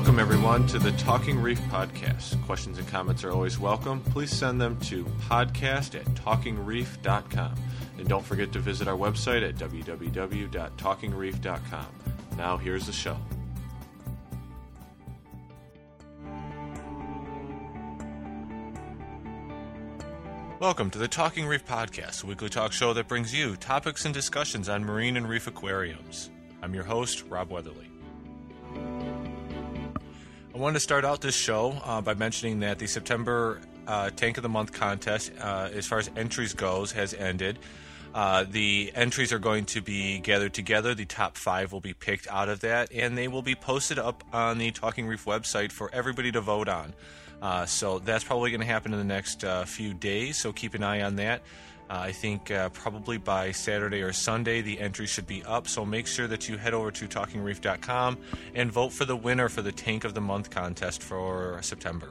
Welcome, everyone, to the Talking Reef podcast. Questions and comments are always welcome. Please send them to podcast at talkingreef.com. And don't forget to visit our website at www.talkingreef.com. Now, here's the show. Welcome to the Talking Reef Podcast, a weekly talk show that brings you topics and discussions on marine and reef aquariums. I'm your host, Rob Weatherly. I wanted to start out this show uh, by mentioning that the September uh, Tank of the Month contest, uh, as far as entries goes, has ended. Uh, the entries are going to be gathered together. The top five will be picked out of that, and they will be posted up on the Talking Reef website for everybody to vote on. Uh, so that's probably going to happen in the next uh, few days. So keep an eye on that. Uh, I think uh, probably by Saturday or Sunday the entry should be up. So make sure that you head over to talkingreef.com and vote for the winner for the Tank of the Month contest for September.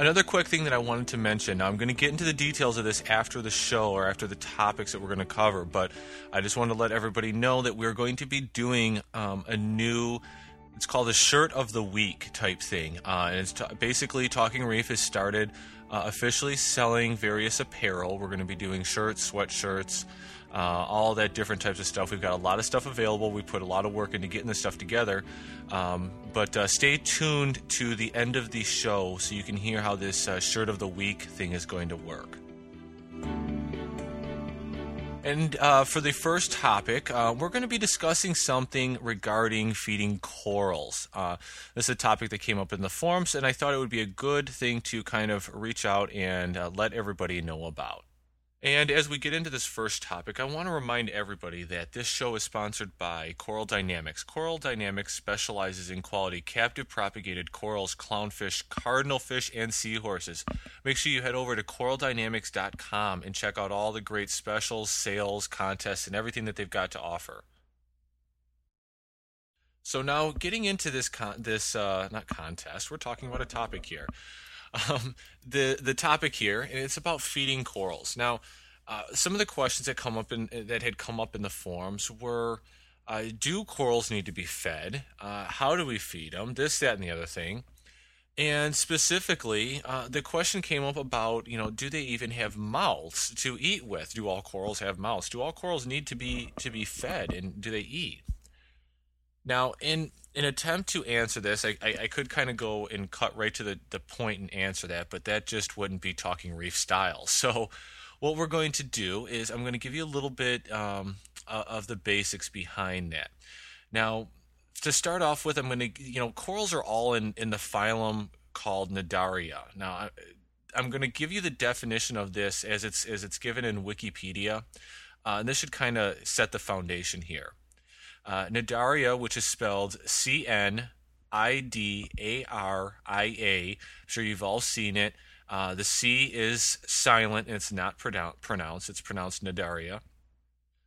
Another quick thing that I wanted to mention. Now, I'm going to get into the details of this after the show or after the topics that we're going to cover, but I just want to let everybody know that we're going to be doing um, a new it's called a shirt of the week type thing, uh, and it's t- basically Talking Reef has started uh, officially selling various apparel. We're going to be doing shirts, sweatshirts, uh, all that different types of stuff. We've got a lot of stuff available. We put a lot of work into getting this stuff together. Um, but uh, stay tuned to the end of the show so you can hear how this uh, shirt of the week thing is going to work. And uh, for the first topic, uh, we're going to be discussing something regarding feeding corals. Uh, this is a topic that came up in the forums, and I thought it would be a good thing to kind of reach out and uh, let everybody know about. And as we get into this first topic, I want to remind everybody that this show is sponsored by Coral Dynamics. Coral Dynamics specializes in quality captive propagated corals, clownfish, cardinalfish, and seahorses. Make sure you head over to coraldynamics.com and check out all the great specials, sales, contests, and everything that they've got to offer. So now, getting into this con- this uh, not contest, we're talking about a topic here um, the the topic here, and it's about feeding corals. Now, uh, some of the questions that come up in that had come up in the forums were. Uh, do corals need to be fed? Uh, how do we feed them? This, that, and the other thing. And specifically, uh, the question came up about, you know, do they even have mouths to eat with? Do all corals have mouths? Do all corals need to be to be fed, and do they eat? Now, in an attempt to answer this, I, I, I could kind of go and cut right to the, the point and answer that, but that just wouldn't be talking reef style. So, what we're going to do is I'm going to give you a little bit um, of the basics behind that. Now, to start off with, I'm going to, you know, corals are all in, in the phylum called Cnidaria. Now, I, I'm going to give you the definition of this as it's as it's given in Wikipedia, uh, and this should kind of set the foundation here. Uh, Cnidaria, which is spelled C N I D A R I A. I'm sure you've all seen it. Uh, the C is silent and it's not pronounced. It's pronounced Cnidaria.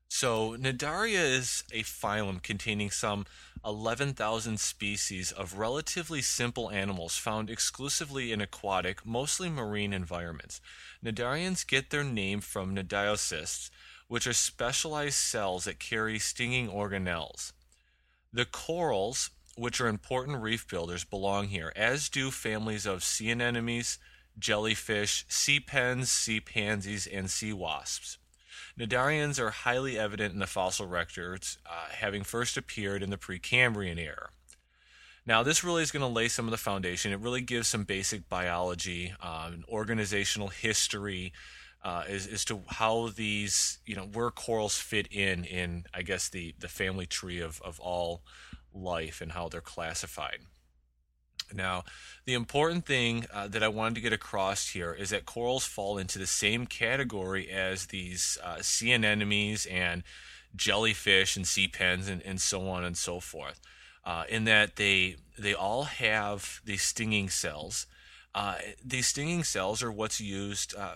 So, Cnidaria is a phylum containing some 11,000 species of relatively simple animals found exclusively in aquatic, mostly marine environments. Cnidarians get their name from cnidiocysts, which are specialized cells that carry stinging organelles. The corals, which are important reef builders, belong here, as do families of sea anemones, jellyfish, sea pens, sea pansies, and sea wasps. Cnidarians are highly evident in the fossil records, uh, having first appeared in the Precambrian era. Now, this really is going to lay some of the foundation. It really gives some basic biology, um, organizational history, uh, as, to how these, you know, where corals fit in in, I guess, the, the family tree of, of all life and how they're classified. Now, the important thing uh, that I wanted to get across here is that corals fall into the same category as these uh, sea anemones and jellyfish and sea pens and, and so on and so forth. Uh, in that they they all have these stinging cells. Uh, these stinging cells are what's used uh,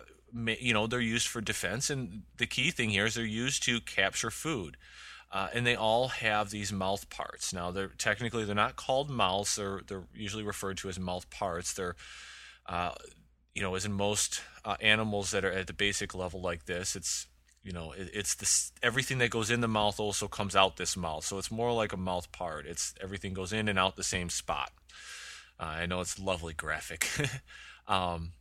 you know they're used for defense and the key thing here is they're used to capture food uh, and they all have these mouth parts now they're technically they're not called mouths they're, they're usually referred to as mouth parts they're uh, you know as in most uh, animals that are at the basic level like this it's you know, it, it's this everything that goes in the mouth also comes out this mouth. So it's more like a mouth part. It's everything goes in and out the same spot. Uh, I know it's lovely graphic. um,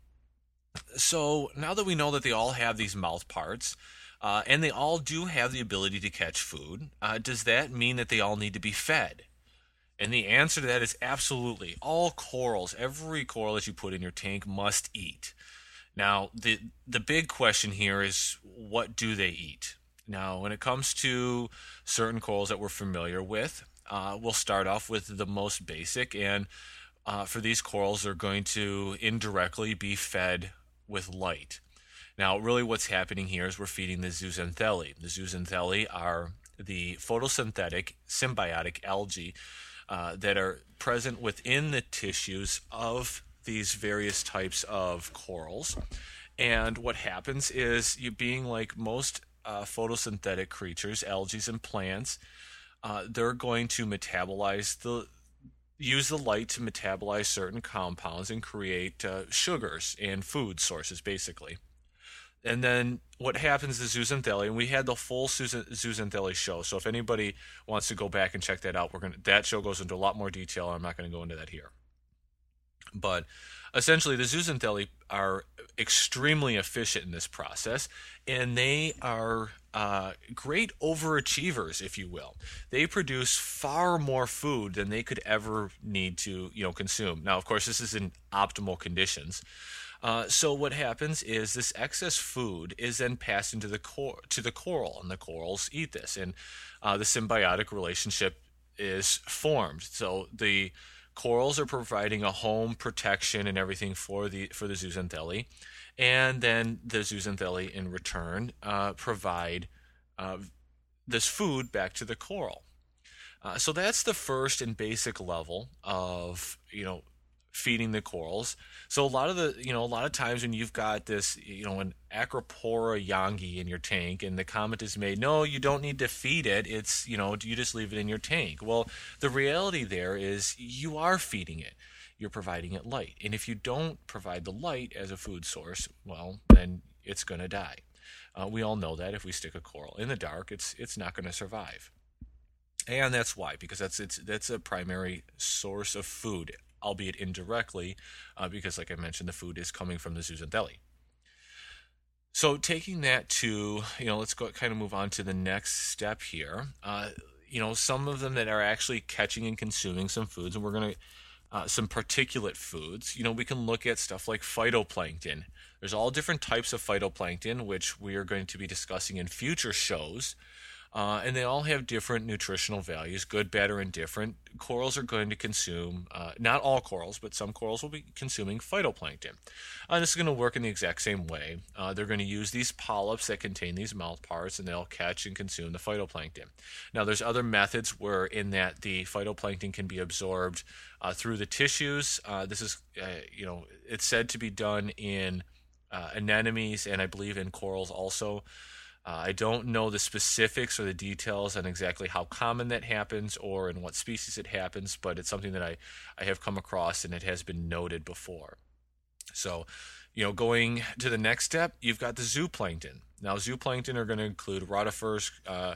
so now that we know that they all have these mouth parts, uh, and they all do have the ability to catch food, uh, does that mean that they all need to be fed? And the answer to that is absolutely. All corals, every coral that you put in your tank must eat. Now, the the big question here is what do they eat? Now, when it comes to certain corals that we're familiar with, uh, we'll start off with the most basic, and uh, for these corals, they're going to indirectly be fed with light. Now, really, what's happening here is we're feeding the zooxanthellae. The zooxanthellae are the photosynthetic symbiotic algae uh, that are present within the tissues of these various types of corals. And what happens is you being like most uh, photosynthetic creatures, algae and plants, uh, they're going to metabolize the use the light to metabolize certain compounds and create uh, sugars and food sources, basically. And then what happens to Zooxanthellae, and we had the full Zooxanthellae show. So if anybody wants to go back and check that out, we're gonna that show goes into a lot more detail. I'm not going to go into that here. But essentially, the zooxanthellae are extremely efficient in this process, and they are uh, great overachievers, if you will. They produce far more food than they could ever need to, you know, consume. Now, of course, this is in optimal conditions. Uh, so what happens is this excess food is then passed into the cor- to the coral, and the corals eat this, and uh, the symbiotic relationship is formed. So the corals are providing a home, protection, and everything for the for the zooxanthellae, and then the zooxanthellae in return uh, provide uh, this food back to the coral. Uh, so that's the first and basic level of you know feeding the corals. So a lot of the, you know, a lot of times when you've got this, you know, an Acropora youngei in your tank and the comment is made, no, you don't need to feed it. It's, you know, you just leave it in your tank. Well, the reality there is you are feeding it. You're providing it light. And if you don't provide the light as a food source, well, then it's going to die. Uh, we all know that if we stick a coral in the dark, it's it's not going to survive and that's why because that's it's that's a primary source of food albeit indirectly, uh, because, like I mentioned, the food is coming from the zooxanthellae. So, taking that to, you know, let's go kind of move on to the next step here. Uh, you know, some of them that are actually catching and consuming some foods, and we're going to, uh, some particulate foods. You know, we can look at stuff like phytoplankton. There's all different types of phytoplankton, which we are going to be discussing in future shows. Uh, and they all have different nutritional values, good, bad, or indifferent. Corals are going to consume, uh, not all corals, but some corals will be consuming phytoplankton. Uh, this is going to work in the exact same way. Uh, they're going to use these polyps that contain these mouth parts, and they'll catch and consume the phytoplankton. Now, there's other methods where, in that, the phytoplankton can be absorbed uh, through the tissues. Uh, this is, you know, it's said to be done in anemones and I believe in corals also. Uh, I don't know the specifics or the details on exactly how common that happens or in what species it happens, but it's something that I, I have come across and it has been noted before. So, you know, going to the next step, you've got the zooplankton. Now, zooplankton are going to include rotifers uh,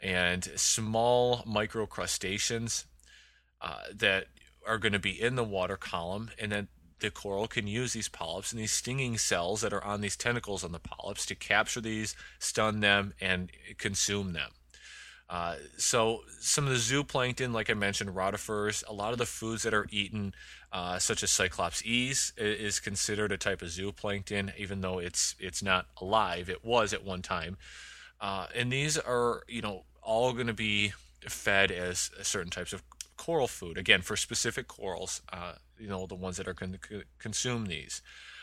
and small microcrustaceans uh, that are going to be in the water column, and then the coral can use these polyps and these stinging cells that are on these tentacles on the polyps to capture these, stun them, and consume them. Uh, so some of the zooplankton, like I mentioned, rotifers, a lot of the foods that are eaten, uh, such as Cyclop-eeze, is considered a type of zooplankton, even though it's it's not alive. It was at one time, uh, and these are you know all going to be fed as certain types of coral food again for specific corals uh, you know the ones that are going to consume these.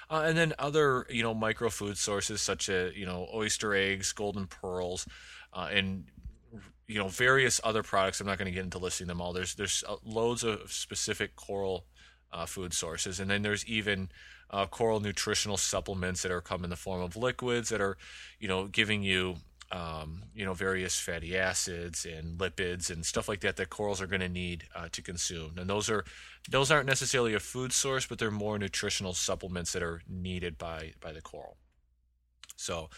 Uh, and then other you know micro food sources such as you know oyster eggs golden pearls uh, and you know various other products. I'm not going to get into listing them all. There's there's uh, loads of specific coral uh, food sources. And then there's even uh, coral nutritional supplements that are come in the form of liquids that are you know giving you um, you know, various fatty acids and lipids and stuff like that that corals are going to need uh, to consume. And those are those aren't necessarily a food source, but they're more nutritional supplements that are needed by by the coral. So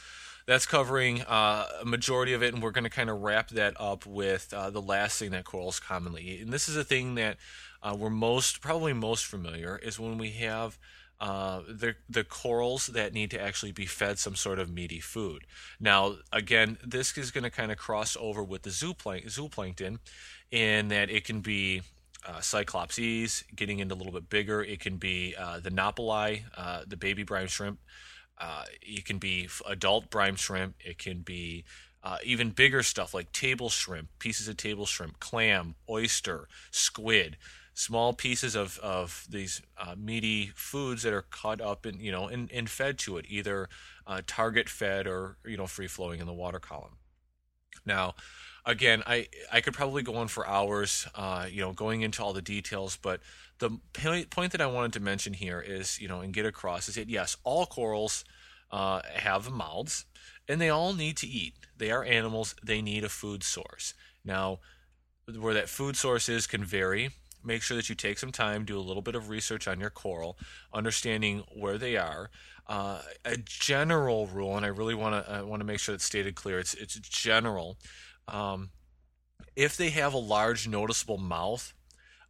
that's covering uh, a majority of it, and we're going to kind of wrap that up with uh, the last thing that corals commonly eat. And this is a thing that uh, we're most probably most familiar is when we have uh, the the corals that need to actually be fed some sort of meaty food. Now, again, this is going to kind of cross over with the zooplank- zooplankton, in that it can be uh, Cyclopses, getting into a little bit bigger. It can be uh, the nauplii, uh, the baby brine shrimp. Uh, it can be adult brine shrimp. It can be uh, even bigger stuff like table shrimp, pieces of table shrimp, clam, oyster, squid, small pieces of, of these uh, meaty foods that are cut up and you know and, and fed to it, either uh, target fed or you know free flowing in the water column. Now, again, I I could probably go on for hours, uh, you know, going into all the details, but the point that I wanted to mention here is, you know, and get across is that yes, all corals uh, have mouths and they all need to eat. They are animals, they need a food source. Now, where that food source is can vary. Make sure that you take some time, do a little bit of research on your coral, understanding where they are. Uh, a general rule, and I really want to want to make sure it's stated clear. It's it's general. Um, if they have a large, noticeable mouth,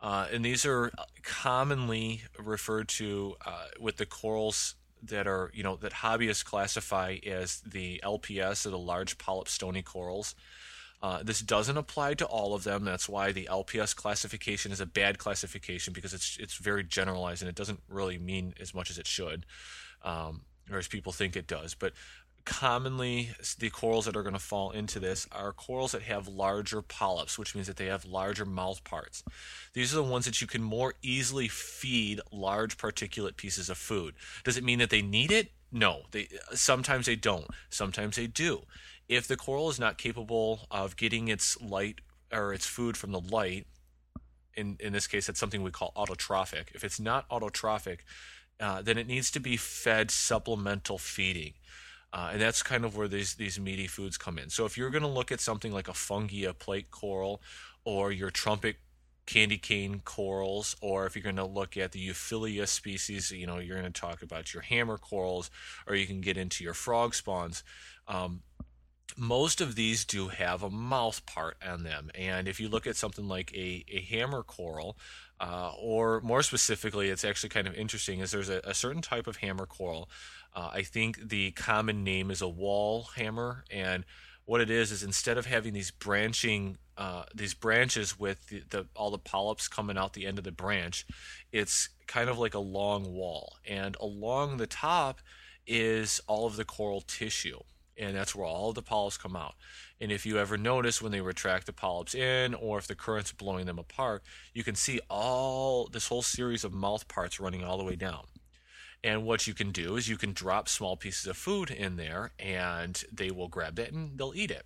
uh, and these are commonly referred to uh, with the corals that are, you know, that hobbyists classify as the LPS or the large polyp stony corals. Uh, this doesn't apply to all of them. That's why the LPS classification is a bad classification because it's it's very generalized and it doesn't really mean as much as it should, um, or as people think it does. But commonly the corals that are going to fall into this are corals that have larger polyps, which means that they have larger mouth parts. These are the ones that you can more easily feed large particulate pieces of food. Does it mean that they need it? No. They sometimes they don't. Sometimes they do. If the coral is not capable of getting its light or its food from the light, in in this case, it's something we call autotrophic. If it's not autotrophic, uh, then it needs to be fed supplemental feeding. Uh, and that's kind of where these these meaty foods come in. So if you're going to look at something like a fungia plate coral or your trumpet candy cane corals, or if you're going to look at the Euphyllia species, you know, you're going to talk about your hammer corals, or you can get into your frog spawns. Um, most of these do have a mouth part on them. And if you look at something like a, a hammer coral, uh, or more specifically, it's actually kind of interesting, is there's a, a certain type of hammer coral. Uh, I think the common name is a wall hammer, and what it is is instead of having these branching uh, these branches with the, the, all the polyps coming out the end of the branch, it's kind of like a long wall, and along the top is all of the coral tissue, and that's where all the polyps come out. And if you ever notice when they retract the polyps in, or if the current's blowing them apart, you can see all this whole series of mouth parts running all the way down. And what you can do is you can drop small pieces of food in there and they will grab that and they'll eat it.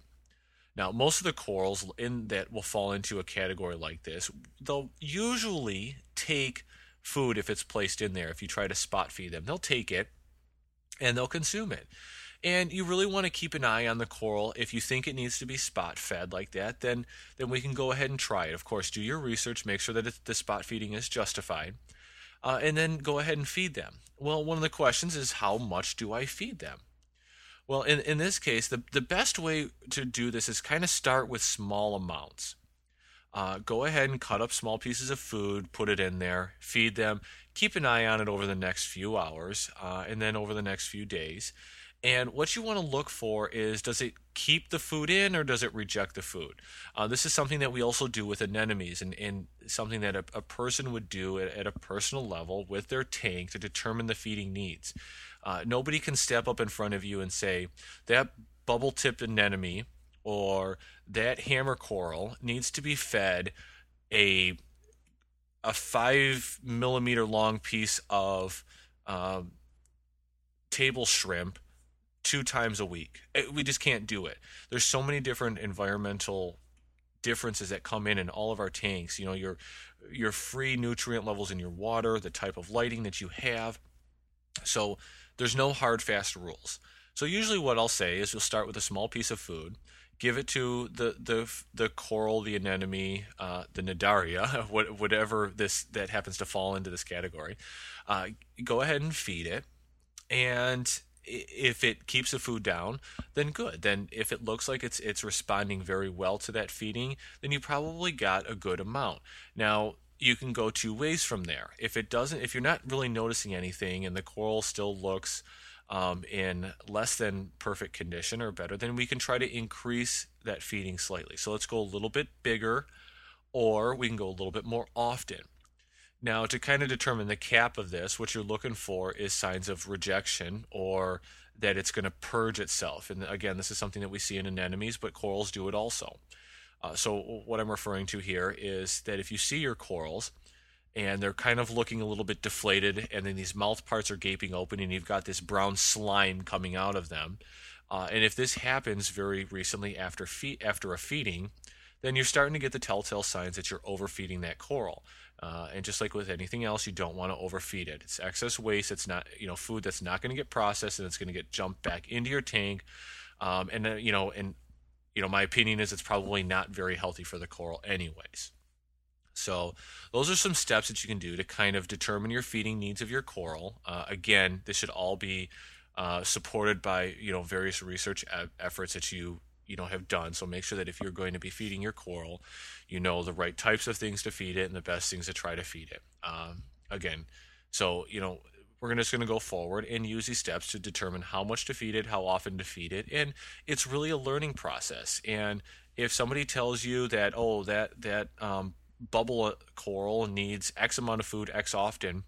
Now, most of the corals in that will fall into a category like this, they'll usually take food if it's placed in there. If you try to spot feed them, they'll take it and they'll consume it. And you really want to keep an eye on the coral. If you think it needs to be spot fed like that, then then we can go ahead and try it. Of course, do your research, make sure that the spot feeding is justified uh, and then go ahead and feed them. Well, one of the questions is how much do I feed them? Well, in, in this case, the, the best way to do this is kind of start with small amounts. Uh, go ahead and cut up small pieces of food, put it in there, feed them. Keep an eye on it over the next few hours uh, and then over the next few days. And what you want to look for is does it keep the food in or does it reject the food? Uh, this is something that we also do with anemones and, and something that a, a person would do at, at, a personal level with their tank to determine the feeding needs. Uh, nobody can step up in front of you and say, that bubble tipped anemone or that hammer coral needs to be fed a, a five millimeter long piece of um, table shrimp two times a week. Eh, we just can't do it. There's so many different environmental differences that come in in all of our tanks. You know, your your free nutrient levels in your water, the type of lighting that you have. So there's no hard fast rules. So usually what I'll say is you'll start with a small piece of food, give it to the the the coral, the anemone, uh, the cnidaria, whatever this that happens to fall into this category. Uh, go ahead and feed it, and if it keeps the food down, then good. Then if it looks like it's it's responding very well to that feeding, then you probably got a good amount. Now you can go two ways from there. If it doesn't, if you're not really noticing anything and the coral still looks um, in less than perfect condition or better, then we can try to increase that feeding slightly. So let's go a little bit bigger, or we can go a little bit more often. Now, to kind of determine the cap of this, what you're looking for is signs of rejection or that it's going to purge itself. And again, this is something that we see in anemones, but corals do it also. Uh, so, what I'm referring to here is that if you see your corals and they're kind of looking a little bit deflated, and then these mouth parts are gaping open, and you've got this brown slime coming out of them, uh, and if this happens very recently after fe- after a feeding, then you're starting to get the telltale signs that you're overfeeding that coral. Uh, and just like with anything else, you don't want to overfeed it. It's excess waste. It's not, you know, food that's not going to get processed and it's going to get jumped back into your tank. Um, and uh, you know, and you know, my opinion is it's probably not very healthy for the coral, anyways. So those are some steps that you can do to kind of determine your feeding needs of your coral. Uh, again, this should all be uh, supported by you know various research efforts that you you know have done. So make sure that if you're going to be feeding your coral, you know the right types of things to feed it and the best things to try to feed it. Um, again, so you know we're just going to go forward and use these steps to determine how much to feed it, how often to feed it, and it's really a learning process. And if somebody tells you that oh that that um, bubble coral needs X amount of food X often,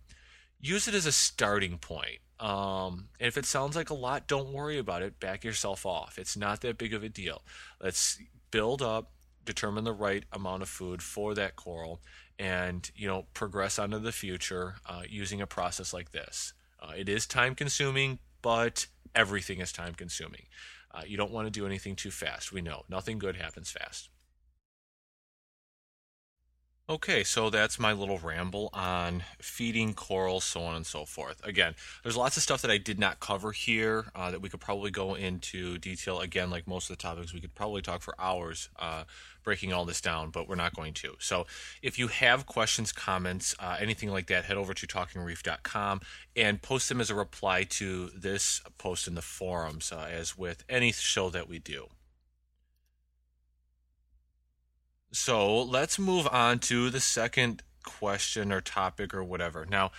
use it as a starting point. Um, and if it sounds like a lot, don't worry about it. Back yourself off. It's not that big of a deal. Let's build up, determine the right amount of food for that coral, and you know progress onto the future uh, using a process like this. Uh, it is time consuming, but everything is time consuming. Uh, you don't want to do anything too fast. We know nothing good happens fast. Okay, so that's my little ramble on feeding corals, so on and so forth. Again, there's lots of stuff that I did not cover here uh, that we could probably go into detail. Again, like most of the topics, we could probably talk for hours uh, breaking all this down, but we're not going to. So if you have questions, comments, uh, anything like that, head over to talkingreef.com and post them as a reply to this post in the forums, uh, as with any show that we do. So let's move on to the second question or topic or whatever. Now,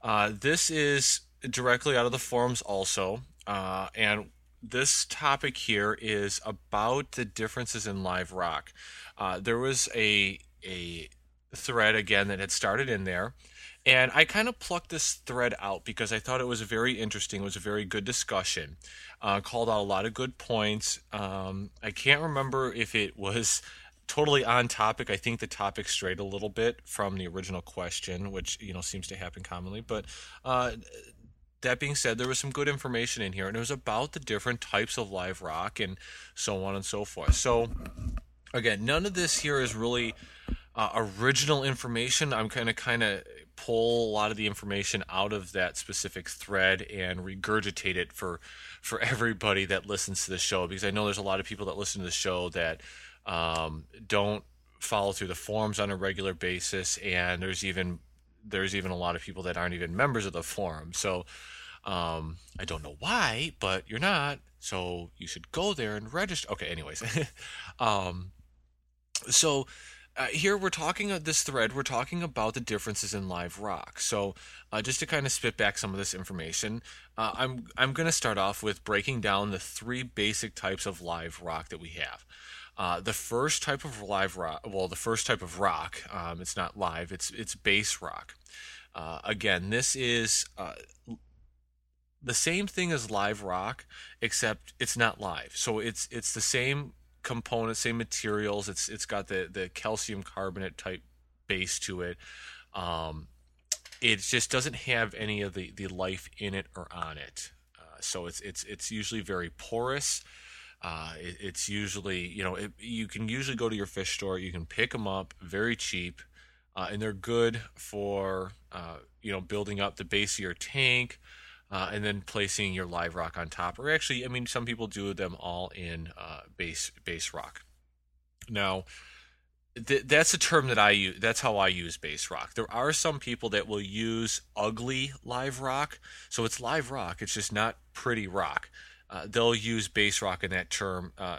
uh, this is directly out of the forums also, uh, and this topic here is about the differences in live rock. Uh, there was a a thread again that had started in there, and I kind of plucked this thread out because I thought it was very interesting. It was a very good discussion. Uh, called out a lot of good points. Um, I can't remember if it was totally on topic. I think the topic strayed a little bit from the original question, which you know seems to happen commonly. But uh, that being said, there was some good information in here, and it was about the different types of live rock and so on and so forth. So again, none of this here is really uh, original information. I'm of kind of pull a lot of the information out of that specific thread and regurgitate it for for everybody that listens to the show because I know there's a lot of people that listen to the show that um, don't follow through the forums on a regular basis, and there's even there's even a lot of people that aren't even members of the forum. So um, I don't know why, but you're not. So you should go there and register. Okay, anyways, um, so. Uh, here we're talking this thread we're talking about the differences in live rock so uh, just to kind of spit back some of this information uh, i'm i'm going to start off with breaking down the three basic types of live rock that we have uh, the first type of live rock, well, the first type of rock, um, it's not live, it's it's base rock. Uh, again, this is uh, the same thing as live rock, except it's not live. So it's it's the same components, same materials. It's it's got the the calcium carbonate type base to it. Um, it just doesn't have any of the, the life in it or on it. Uh, so it's it's it's usually very porous. Uh, it, it's usually, you know, it, you can usually go to your fish store, you can pick them up very cheap, uh, and they're good for, uh, you know, building up the base of your tank. Uh, and then placing your live rock on top, or actually, I mean, some people do them all in uh, base base rock. Now, th- that's a term that I use. That's how I use base rock. There are some people that will use ugly live rock. So it's live rock. It's just not pretty rock. Uh, they'll use base rock in that term. Uh,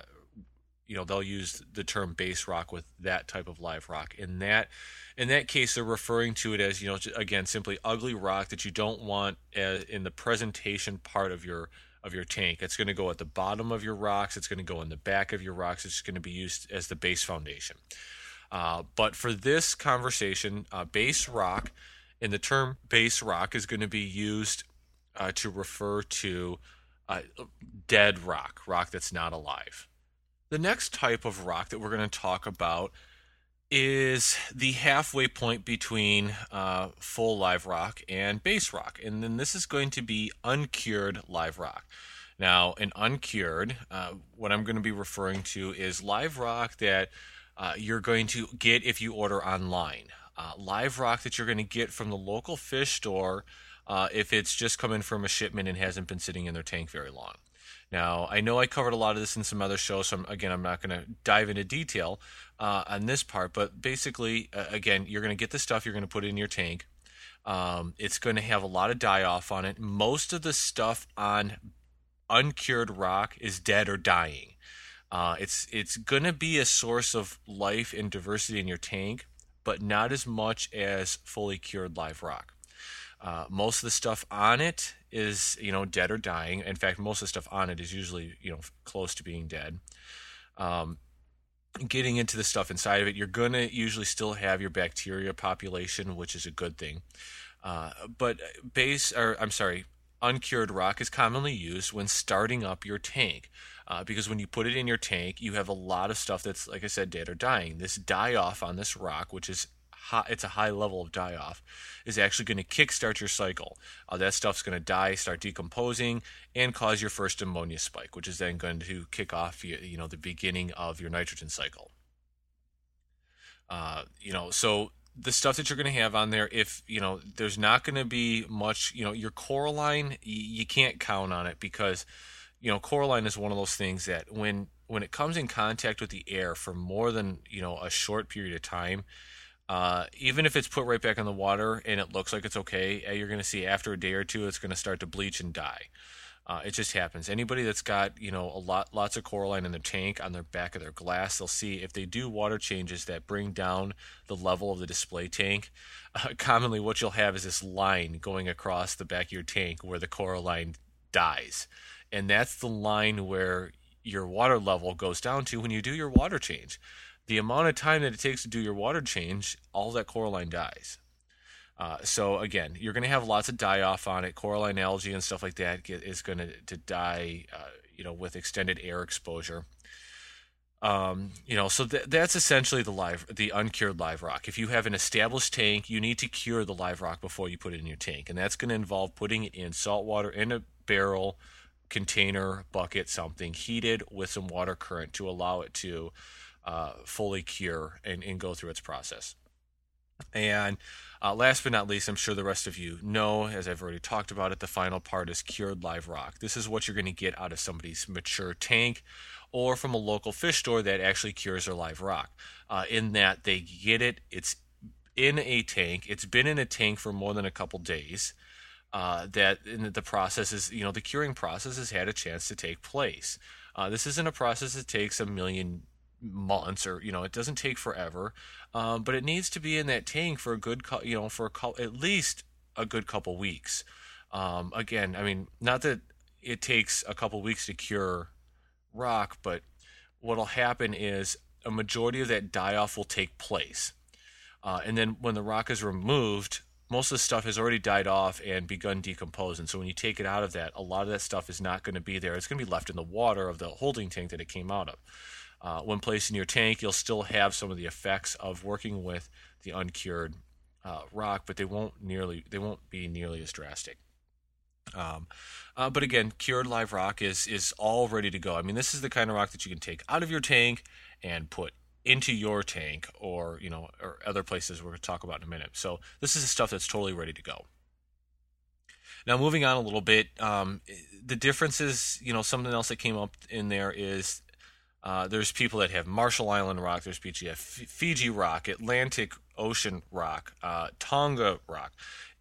you know, they'll use the term base rock with that type of live rock. In that, in that case, they're referring to it as you know, again, simply ugly rock that you don't want as, in the presentation part of your of your tank. It's going to go at the bottom of your rocks. It's going to go in the back of your rocks. It's going to be used as the base foundation. Uh, but for this conversation, uh, base rock, and the term base rock is going to be used uh, to refer to uh, dead rock, rock that's not alive. The next type of rock that we're going to talk about is the halfway point between uh, full live rock and base rock. And then this is going to be uncured live rock. Now, an uncured, uh, what I'm going to be referring to is live rock that uh, you're going to get if you order online. Uh, live rock that you're going to get from the local fish store uh, if it's just coming from a shipment and hasn't been sitting in their tank very long. Now, I know I covered a lot of this in some other shows, so I'm, again, I'm not going to dive into detail uh, on this part, but basically, uh, again, you're going to get the stuff you're going to put in your tank. Um, it's going to have a lot of die off on it. Most of the stuff on uncured rock is dead or dying. Uh, it's it's going to be a source of life and diversity in your tank, but not as much as fully cured live rock. Uh, most of the stuff on it is you know dead or dying. In fact, most of the stuff on it is usually you know close to being dead. Um, getting into the stuff inside of it, you're going to usually still have your bacteria population, which is a good thing. Uh, but base, or I'm sorry, uncured rock is commonly used when starting up your tank uh, because when you put it in your tank, you have a lot of stuff that's, like I said, dead or dying. This die off on this rock, which is high, it's a high level of die off, is actually going to kickstart your cycle. Uh, that stuff's going to die, start decomposing, and cause your first ammonia spike, which is then going to kick off you know the beginning of your nitrogen cycle. Uh, you know, so the stuff that you're going to have on there, if you know, there's not going to be much. You know, your coralline, you can't count on it because you know, coralline is one of those things that when when it comes in contact with the air for more than you know a short period of time, uh, even if it's put right back in the water and it looks like it's okay, you're going to see after a day or two it's going to start to bleach and die. Uh, it just happens. Anybody that's got you know a lot lots of coralline in their tank on their back of their glass, they'll see if they do water changes that bring down the level of the display tank. Uh, commonly, what you'll have is this line going across the back of your tank where the coralline dies and that's the line where your water level goes down to when you do your water change. The amount of time that it takes to do your water change, all that coralline dies. Uh, so again, you're going to have lots of die off on it. Coralline algae and stuff like that get, is going to, die, uh, you know, with extended air exposure. Um, you know, so th- that's essentially the live, the uncured live rock. If you have an established tank, you need to cure the live rock before you put it in your tank, and that's going to involve putting it in salt water in a barrel container, bucket, something heated with some water current to allow it to uh, fully cure and, and go through its process. And uh, last but not least, I'm sure the rest of you know, as I've already talked about it, the final part is cured live rock. This is what you're going to get out of somebody's mature tank or from a local fish store that actually cures their live rock. Uh, in that they get it, it's in a tank, it's been in a tank for more than a couple days uh, that the process is, you know, the curing process has had a chance to take place. Uh, this isn't a process that takes a million months or you know it doesn't take forever um, but it needs to be in that tank for a good you know for a at least a good couple weeks um, again i mean not that it takes a couple weeks to cure rock but what'll happen is a majority of that die off will take place uh, and then when the rock is removed most of the stuff has already died off and begun decomposing. So when you take it out of that, a lot of that stuff is not going to be there. It's going to be left in the water of the holding tank that it came out of. Uh, when placed in your tank, you'll still have some of the effects of working with the uncured uh, rock, but they won't nearly they won't be nearly as drastic. Um, uh, but again, cured live rock is is all ready to go. I mean, this is the kind of rock that you can take out of your tank and put into your tank or you know or other places we're going to talk about in a minute so this is the stuff that's totally ready to go now moving on a little bit um, the differences you know something else that came up in there is Uh, there's people that have Marshall Island rock. There's people that have Fiji rock, Atlantic Ocean rock, uh, Tonga rock.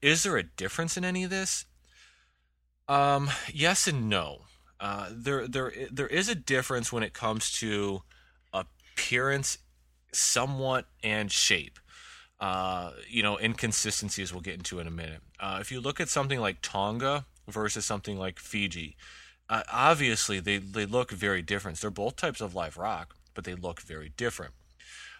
Is there a difference in any of this? Um, yes and no. Uh, there, there, there is a difference when it comes to appearance, somewhat, and shape. Uh, you know, inconsistencies we'll get into in a minute. Uh, if you look at something like Tonga versus something like Fiji, uh, obviously they, they look very different. They're both types of live rock, but they look very different.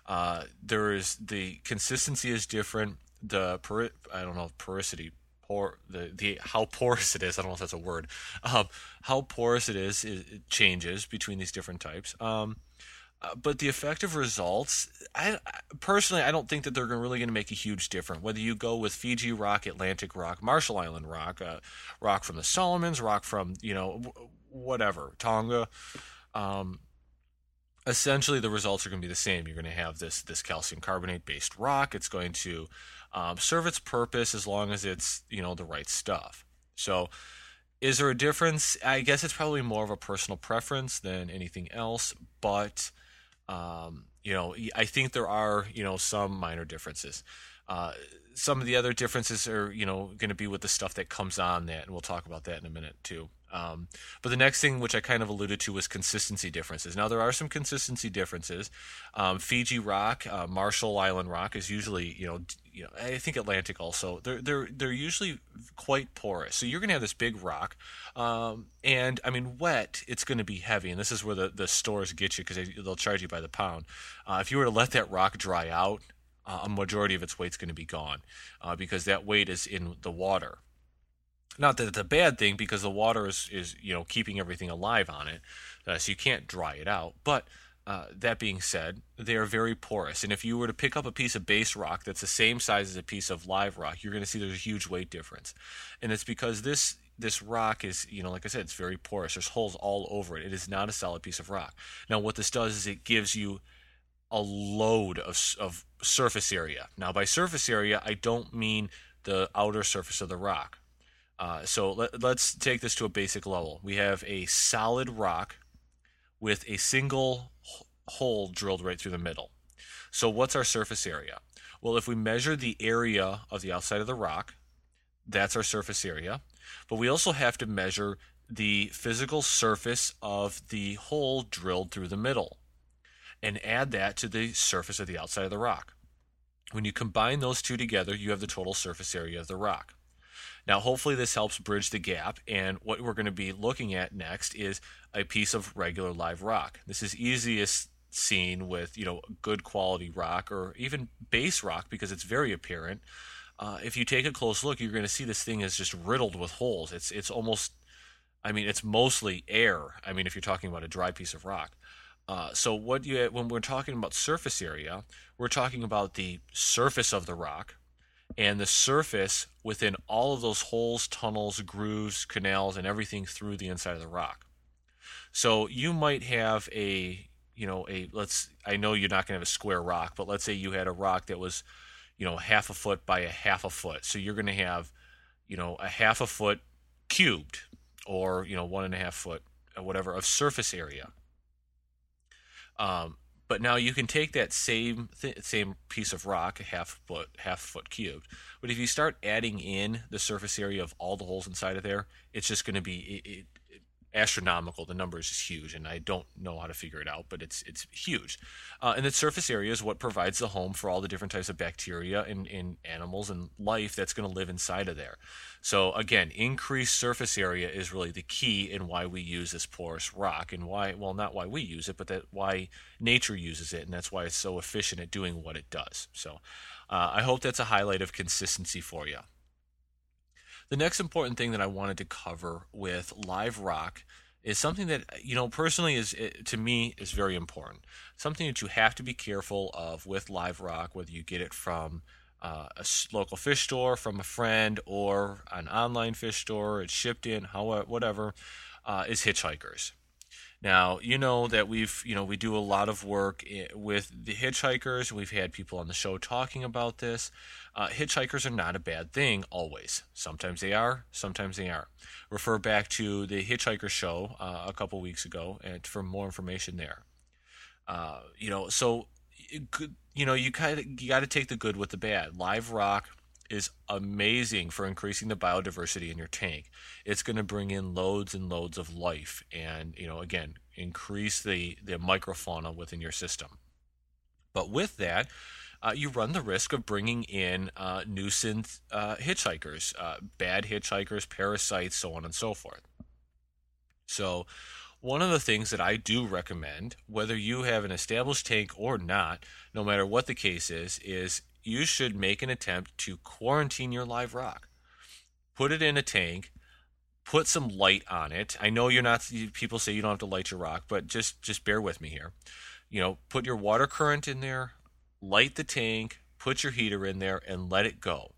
Uh, there is the consistency is different. The pori- I don't know porosity, por the the how porous it is. I don't know if that's a word. Um, how porous it is it changes between these different types. Um, uh, but the effective results, I personally, I don't think that they're really going to make a huge difference. Whether you go with Fiji rock, Atlantic rock, Marshall Island rock, uh, rock from the Solomons, rock from you know whatever Tonga, um, essentially the results are going to be the same. You're going to have this this calcium carbonate based rock. It's going to um, serve its purpose as long as it's you know the right stuff. So. Is there a difference? I guess it's probably more of a personal preference than anything else, but um, you know, I think there are you know some minor differences. Uh, some of the other differences are you know going to be with the stuff that comes on that, and we'll talk about that in a minute too. Um, but the next thing, which I kind of alluded to, was consistency differences. Now there are some consistency differences. Um, Fiji rock, uh, Marshall Island rock is usually, you know, you know, I think Atlantic also. They're they're they're usually quite porous. So you're going to have this big rock, um, and I mean, wet. It's going to be heavy, and this is where the the stores get you because they, will charge you by the pound. Uh, if you were to let that rock dry out, uh, a majority of its weight's going to be gone uh, because that weight is in the water not that it's a bad thing because the water is, is you know keeping everything alive on it, uh, so you can't dry it out. But uh, that being said, they are very porous, and if you were to pick up a piece of base rock that's the same size as a piece of live rock, you're going to see there's a huge weight difference, and it's because this this rock is you know like I said, it's very porous. There's holes all over it. It is not a solid piece of rock. Now, what this does is it gives you a load of, of surface area. Now, by surface area, I don't mean the outer surface of the rock. Uh, so let, let's take this to a basic level. We have a solid rock with a single hole drilled right through the middle. So what's our surface area? Well, if we measure the area of the outside of the rock, that's our surface area. But we also have to measure the physical surface of the hole drilled through the middle and add that to the surface of the outside of the rock. When you combine those two together, you have the total surface area of the rock. Now, hopefully, this helps bridge the gap. And what we're going to be looking at next is a piece of regular live rock. This is easiest seen with you know good quality rock or even base rock because it's very apparent. Uh, if you take a close look, you're going to see this thing is just riddled with holes. It's it's almost, I mean, it's mostly air. I mean, if you're talking about a dry piece of rock. Uh, so what you when we're talking about surface area, we're talking about the surface of the rock, and the surface within all of those holes, tunnels, grooves, canals, and everything through the inside of the rock. So you might have a, you know, a let's. I know you're not going to have a square rock, but let's say you had a rock that was, you know, half a foot by a half a foot. So you're going to have, you know, a half a foot cubed, or you know, one and a half foot, or whatever of surface area. Um, but now you can take that same th- same piece of rock, a half foot half foot cubed. But if you start adding in the surface area of all the holes inside of there, it's just going to be it, it, astronomical. The number is huge, and I don't know how to figure it out, but it's it's huge. Uh, and the surface area is what provides the home for all the different types of bacteria and, and animals and life that's going to live inside of there. So again, increased surface area is really the key in why we use this porous rock, and why well not why we use it, but that why nature uses it, and that's why it's so efficient at doing what it does. So. Uh, I hope that's a highlight of consistency for you. The next important thing that I wanted to cover with live rock is something that you know personally is to me is very important. Something that you have to be careful of with live rock, whether you get it from uh, a local fish store, from a friend, or an online fish store, it's shipped in, however, whatever, uh, is hitchhikers. Now, you know that we've, you know, we do a lot of work with the hitchhikers. We've had people on the show talking about this. Uh, hitchhikers are not a bad thing always. Sometimes they are, sometimes they aren't. Refer back to the Hitchhiker show uh, a couple weeks ago and for more information there. Uh, you know, so you know, you kind of you got to take the good with the bad. Live rock is amazing for increasing the biodiversity in your tank. It's going to bring in loads and loads of life, and you know, again, increase the the microfauna within your system. But with that, uh, you run the risk of bringing in uh, nuisance uh, hitchhikers, uh, bad hitchhikers, parasites, so on and so forth. So, one of the things that I do recommend, whether you have an established tank or not, no matter what the case is, is you should make an attempt to quarantine your live rock. Put it in a tank, put some light on it. I know you're not people say you don't have to light your rock, but just just bear with me here. You know, put your water current in there, light the tank, put your heater in there and let it go.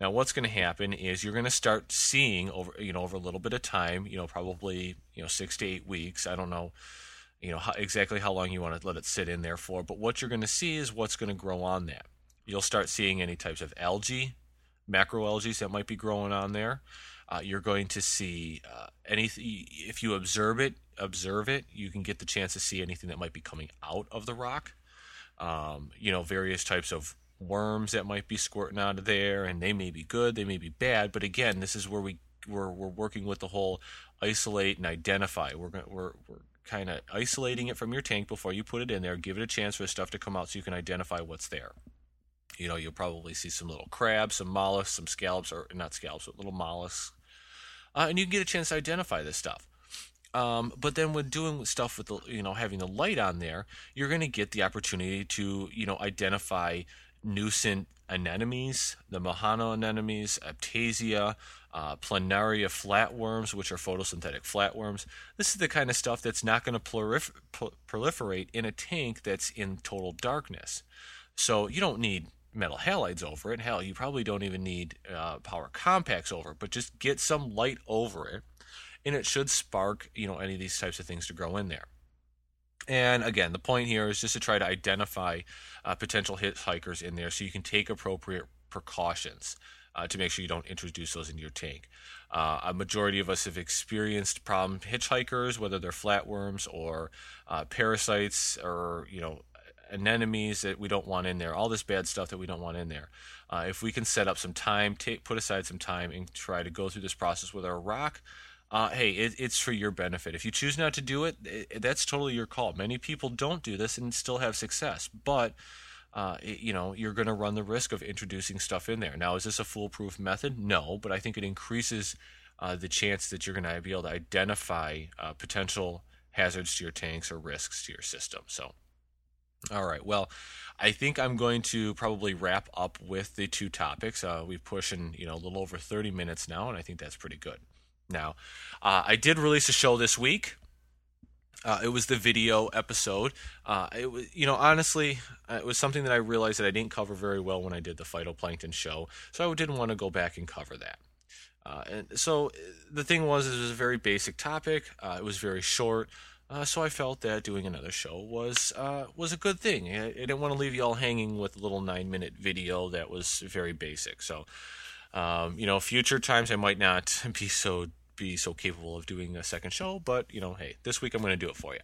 Now, what's going to happen is you're going to start seeing over, you know, over a little bit of time, you know, probably, you know, six to eight weeks. I don't know, you know, how, exactly how long you want to let it sit in there for, but what you're going to see is what's going to grow on that. You'll start seeing any types of algae, macroalgae that might be growing on there. Uh, you're going to see uh, anything. If you observe it, observe it. You can get the chance to see anything that might be coming out of the rock. Um, you know, various types of worms that might be squirting out of there, and they may be good, they may be bad. But again, this is where we we're, we're working with the whole isolate and identify. We're we're we're kind of isolating it from your tank before you put it in there. Give it a chance for stuff to come out so you can identify what's there. You know, you'll probably see some little crabs, some mollusks, some scallops, or not scallops, but little mollusks, uh, and you can get a chance to identify this stuff. Um, but then when doing stuff with the, you know, having the light on there, you're going to get the opportunity to, you know, identify nuisance anemones, the Majano anemones, Aiptasia, uh, planaria flatworms, which are photosynthetic flatworms. This is the kind of stuff that's not going to prolif- proliferate in a tank that's in total darkness. So you don't need metal halides over it. Hell, you probably don't even need uh, power compacts over it, but just get some light over it, and it should spark you know any of these types of things to grow in there. And again, the point here is just to try to identify uh, potential hitchhikers in there so you can take appropriate precautions uh, to make sure you don't introduce those into your tank. Uh, a majority of us have experienced problem hitchhikers, whether they're flatworms or uh, parasites or, you know, anemones that we don't want in there, all this bad stuff that we don't want in there. Uh, if we can set up some time, take, put aside some time, and try to go through this process with our rock, uh, hey, it, it's for your benefit. If you choose not to do it, it, that's totally your call. Many people don't do this and still have success, but uh, it, you know you're going to run the risk of introducing stuff in there. Now, is this a foolproof method? No, but I think it increases uh, the chance that you're going to be able to identify uh, potential hazards to your tanks or risks to your system. So, all right, well. I think I'm going to probably wrap up with the two topics. Uh, we've pushing, you know, a little over 30 minutes now, and I think that's pretty good now. Uh, I did release a show this week. Uh, it was the video episode. Uh, it was, you know, honestly, uh, it was something that I realized that I didn't cover very well when I did the phytoplankton show, so I didn't want to go back and cover that. Uh, and so the thing was, it was a very basic topic. Uh, it was very short, uh, so I felt that doing another show was was a good thing. I, I didn't want to leave you all hanging with a little nine minute video that was very basic. So, um, you know, future times I might not be so be so capable of doing a second show, but you know, hey, this week I'm going to do it for you.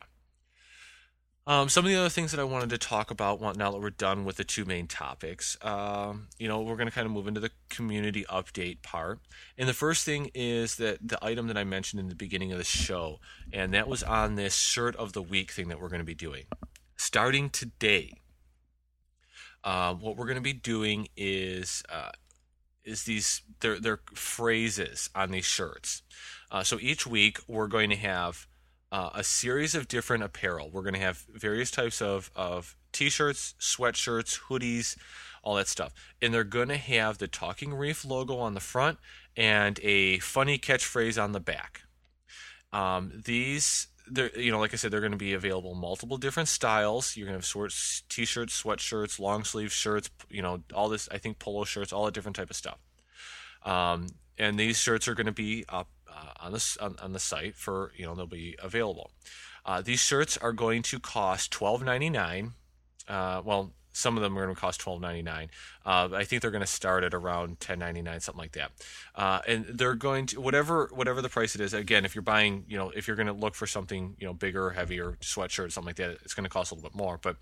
Um, some of the other things that I wanted to talk about now that we're done with the two main topics, um, you know, we're going to kind of move into the community update part. And the first thing is that the item that I mentioned in the beginning of the show, and that was on this shirt of the week thing that we're going to be doing. Starting today, uh, what we're going to be doing is uh, is these they're, they're phrases on these shirts. Uh, so each week we're going to have uh, a series of different apparel. We're going to have various types of, of t-shirts, sweatshirts, hoodies, all that stuff. And they're going to have the Talking Reef logo on the front and a funny catchphrase on the back. Um, these they're you know like I said they're going to be available multiple different styles. You're going to have shorts, t-shirts, sweatshirts, long sleeve shirts, you know all this I think polo shirts, all the different type of stuff. Um, and these shirts are going to be up uh, on the on, on, the site for you know they'll be available. Uh, these shirts are going to cost twelve ninety nine. Uh, well, some of them are going to cost twelve ninety nine. Uh, I think they're going to start at around ten ninety nine, something like that. Uh, and they're going to whatever whatever the price it is. Again, if you're buying, you know, if you're going to look for something, you know, bigger, heavier sweatshirt, something like that, it's going to cost a little bit more. But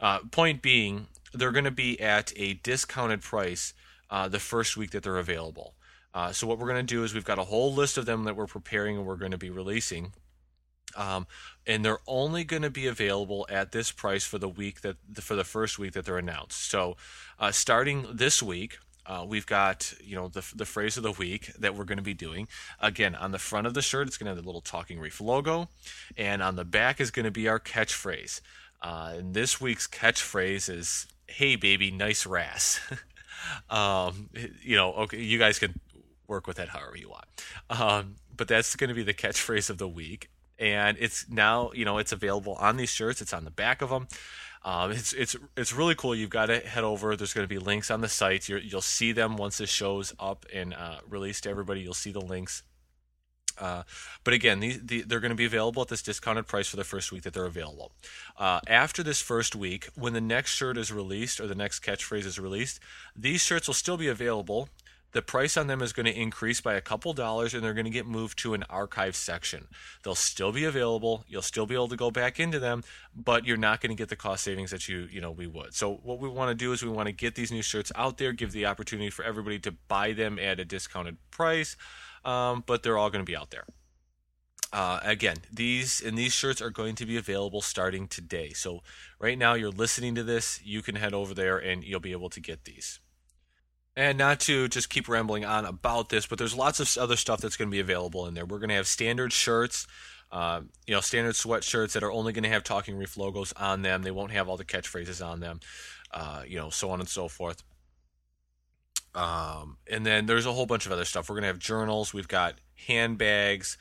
uh, point being, they're going to be at a discounted price uh, the first week that they're available. Uh, so what we're going to do is we've got a whole list of them that we're preparing and we're going to be releasing. Um, and they're only going to be available at this price for the week that for the first week that they're announced. So, uh, starting this week, uh, we've got you know the the phrase of the week that we're going to be doing. Again, on the front of the shirt, it's going to have the little Talking Reef logo, and on the back is going to be our catchphrase. Uh, and this week's catchphrase is "Hey baby, nice ras um, you know, okay, you guys can work with that however you want. Um, but that's going to be the catchphrase of the week and it's now you know it's available on these shirts. It's on the back of them. Um, it's it's it's really cool. You've got to head over. There's going to be links on the sites. you will see them once this shows up and uh, released to everybody. You'll see the links. Uh, but again, these, the, they're going to be available at this discounted price for the first week that they're available. Uh, after this first week, when the next shirt is released or the next catchphrase is released, these shirts will still be available the price on them is going to increase by a couple dollars and they're going to get moved to an archive section. They'll still be available. You'll still be able to go back into them, but you're not going to get the cost savings that you, you know, we would. So what we want to do is we want to get these new shirts out there, give the opportunity for everybody to buy them at a discounted price. Um, but they're all going to be out there. Uh, again, these and these shirts are going to be available starting today. So right now you're listening to this, you can head over there and you'll be able to get these. And not to just keep rambling on about this, but there's lots of other stuff that's going to be available in there. We're going to have standard shirts, uh, you know, standard sweatshirts that are only going to have Talking Reef logos on them. They won't have all the catchphrases on them, uh, you know, so on and so forth. Um, and then there's a whole bunch of other stuff. We're going to have journals. We've got handbags,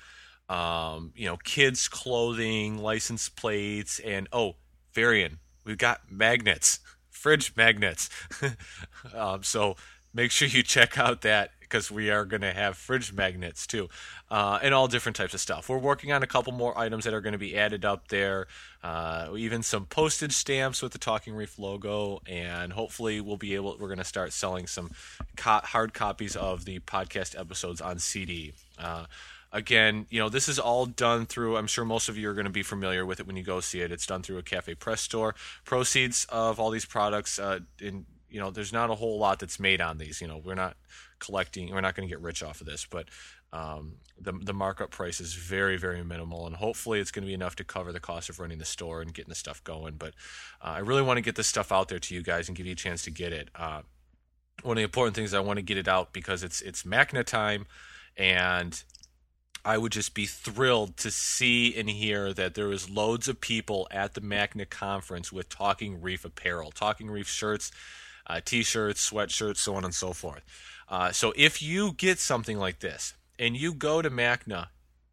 um, you know, kids' clothing, license plates, and oh, Varian, we've got magnets, fridge magnets. um, so make sure you check out that because we are going to have fridge magnets too, uh, and all different types of stuff. We're working on a couple more items that are going to be added up there, uh, even some postage stamps with the Talking Reef logo, and hopefully we'll be able. We're going to start selling some co- hard copies of the podcast episodes on CD. Uh, again, you know, this is all done through, I'm sure most of you are going to be familiar with it when you go see it. It's done through a CafePress store. Proceeds of all these products uh, in you know, there's not a whole lot that's made on these. You know, we're not collecting, we're not going to get rich off of this, but um, the the markup price is very very minimal, and hopefully it's going to be enough to cover the cost of running the store and getting the stuff going. But uh, I really want to get this stuff out there to you guys and give you a chance to get it. Uh, one of the important things I want to get it out because it's it's MACNA time, and I would just be thrilled to see and hear that there was loads of people at the MACNA conference with Talking Reef apparel, Talking Reef shirts uh, t-shirts, sweatshirts, so on and so forth. Uh, so if you get something like this and you go to MACNA,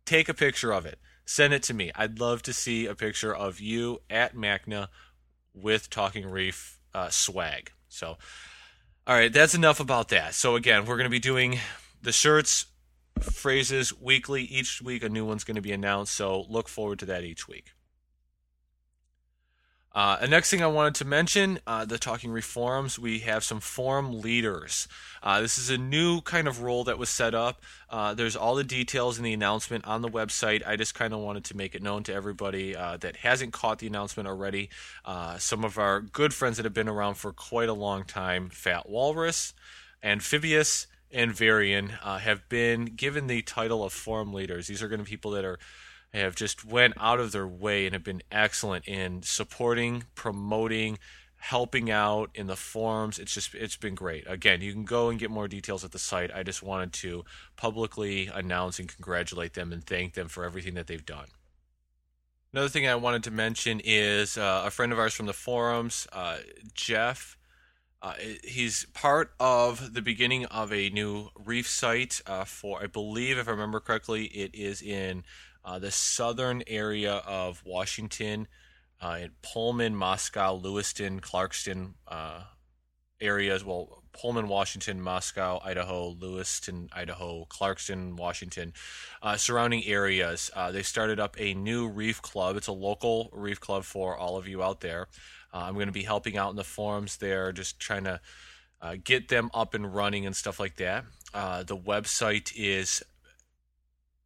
take a picture of it, send it to me. I'd love to see a picture of you at MACNA with Talking Reef uh, swag. So, all right, that's enough about that. So again, we're going to be doing the shirts, phrases weekly. Each week, a new one's going to be announced. So look forward to that each week. Uh, the next thing I wanted to mention, uh, the Talking Reef Forums, we have some forum leaders. Uh, this is a new kind of role that was set up. Uh, there's all the details in the announcement on the website. I just kind of wanted to make it known to everybody uh, that hasn't caught the announcement already. Uh, some of our good friends that have been around for quite a long time, Fat Walrus, Amphibious, and Varian, have been given the title of forum leaders. These are going to be people that are have just went out of their way and have been excellent in supporting, promoting, helping out in the forums. It's just it's been great. Again, you can go and get more details at the site. I just wanted to publicly announce and congratulate them and thank them for everything that they've done. Another thing I wanted to mention is uh, a friend of ours from the forums, uh, Jeff. Uh, he's part of the beginning of a new reef site uh, for, I believe, if I remember correctly, it is in uh, the southern area of Washington, uh, in Pullman, Moscow, Lewiston, Clarkston uh, areas. Well, Pullman, Washington, Moscow, Idaho, Lewiston, Idaho, Clarkston, Washington, uh, surrounding areas. Uh, they started up a new reef club. It's a local reef club for all of you out there. Uh, I'm going to be helping out in the forums there, just trying to uh, get them up and running and stuff like that. The website is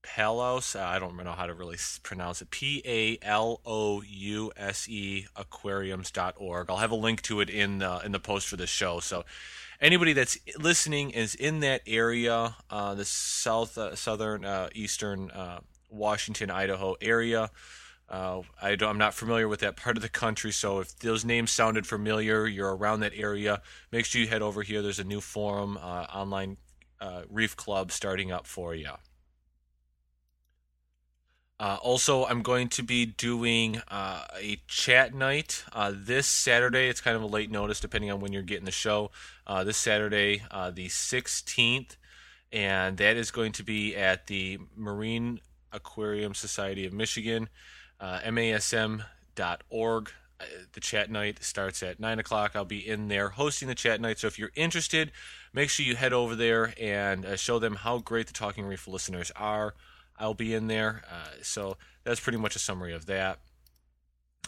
Palos. Uh, I don't know how to really pronounce it. P A L O U S E aquariums.org. I'll have a link to it in the, in the post for this show. So anybody that's listening is in that area, uh, the south, uh, southern, uh, eastern uh, Washington, Idaho area. Uh, I am not familiar with that part of the country, so if those names sounded familiar, you're around that area, make sure you head over here. There's a new forum, online reef club starting up for you. Uh, also, I'm going to be doing uh, a chat night uh, this Saturday. It's kind of a late notice depending on when you're getting the show. Uh, this Saturday, uh, the 16th, and that is going to be at the Marine Aquarium Society of Michigan, uh, masm.org. The chat night starts at 9 o'clock. I'll be in there hosting the chat night. So if you're interested, make sure you head over there and show them how great the Talking Reef listeners are. I'll be in there. Uh, so that's pretty much a summary of that.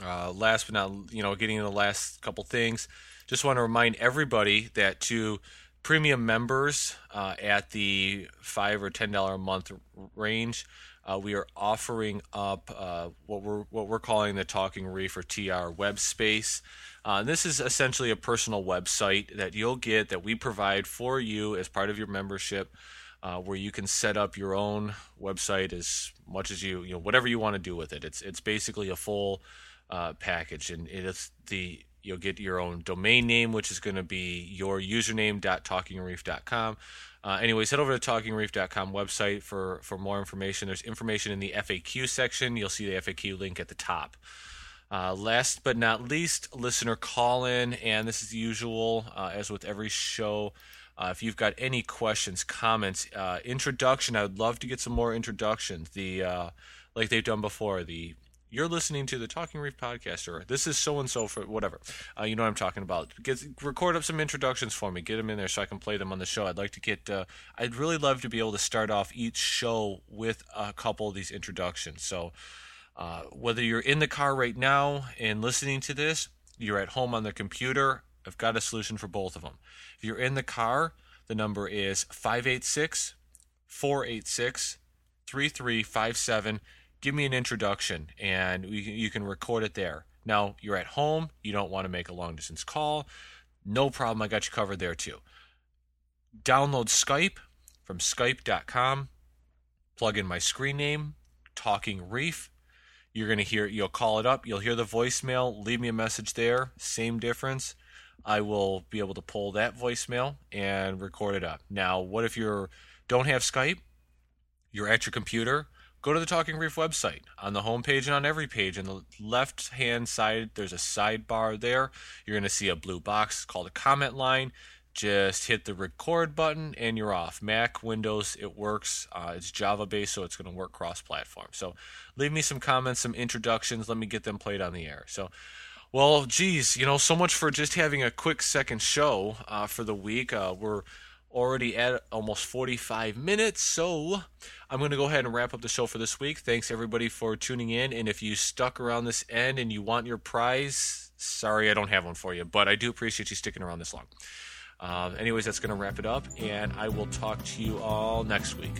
Uh, last but not, you know, getting into the last couple things, just want to remind everybody that to premium members uh, at the five or ten dollar a month range, uh, we are offering up uh, what we're what we're calling the Talking Reef or TR web space. Uh, this is essentially a personal website that you'll get that we provide for you as part of your membership uh, where you can set up your own website as much as you you know whatever you want to do with it. It's it's basically a full uh, package, and it's the you'll get your own domain name, which is going to be your username.talkingreef.com. Uh, anyways, head over to talkingreef.com website for, for more information. There's information in the FAQ section. You'll see the FAQ link at the top. Uh, last but not least, listener call in, and this is the usual, uh, as with every show. Uh, if you've got any questions, comments, uh, introduction, I would love to get some more introductions. The uh, like they've done before. The you're listening to the Talking Reef podcast, or this is so and so for whatever. Uh, you know what I'm talking about. Get record up some introductions for me. Get them in there so I can play them on the show. I'd like to get. Uh, I'd really love to be able to start off each show with a couple of these introductions. So. Uh, whether you're in the car right now and listening to this, you're at home on the computer, I've got a solution for both of them. If you're in the car, the number is 586 486 3357. Give me an introduction and you can record it there. Now, you're at home, you don't want to make a long distance call. No problem, I got you covered there too. Download Skype from skype.com, plug in my screen name, Talking Reef. You're going to hear, you'll call it up, you'll hear the voicemail, leave me a message there, same difference. I will be able to pull that voicemail and record it up. Now, what if you don't have Skype? You're at your computer. Go to the Talking Reef website. On the homepage and on every page, on the left hand side, there's a sidebar there. You're going to see a blue box called a comment line. Just hit the record button and you're off. Mac, Windows, it works. Uh, it's Java based, so it's going to work cross platform. So leave me some comments, some introductions. Let me get them played on the air. So well, geez, you know, so much for just having a quick second show uh, for the week. Uh, we're already at almost 45 minutes, so I'm going to go ahead and wrap up the show for this week. Thanks everybody for tuning in, and if you stuck around this end and you want your prize, sorry I don't have one for you, but I do appreciate you sticking around this long. Um, anyways, that's going to wrap it up, and I will talk to you all next week.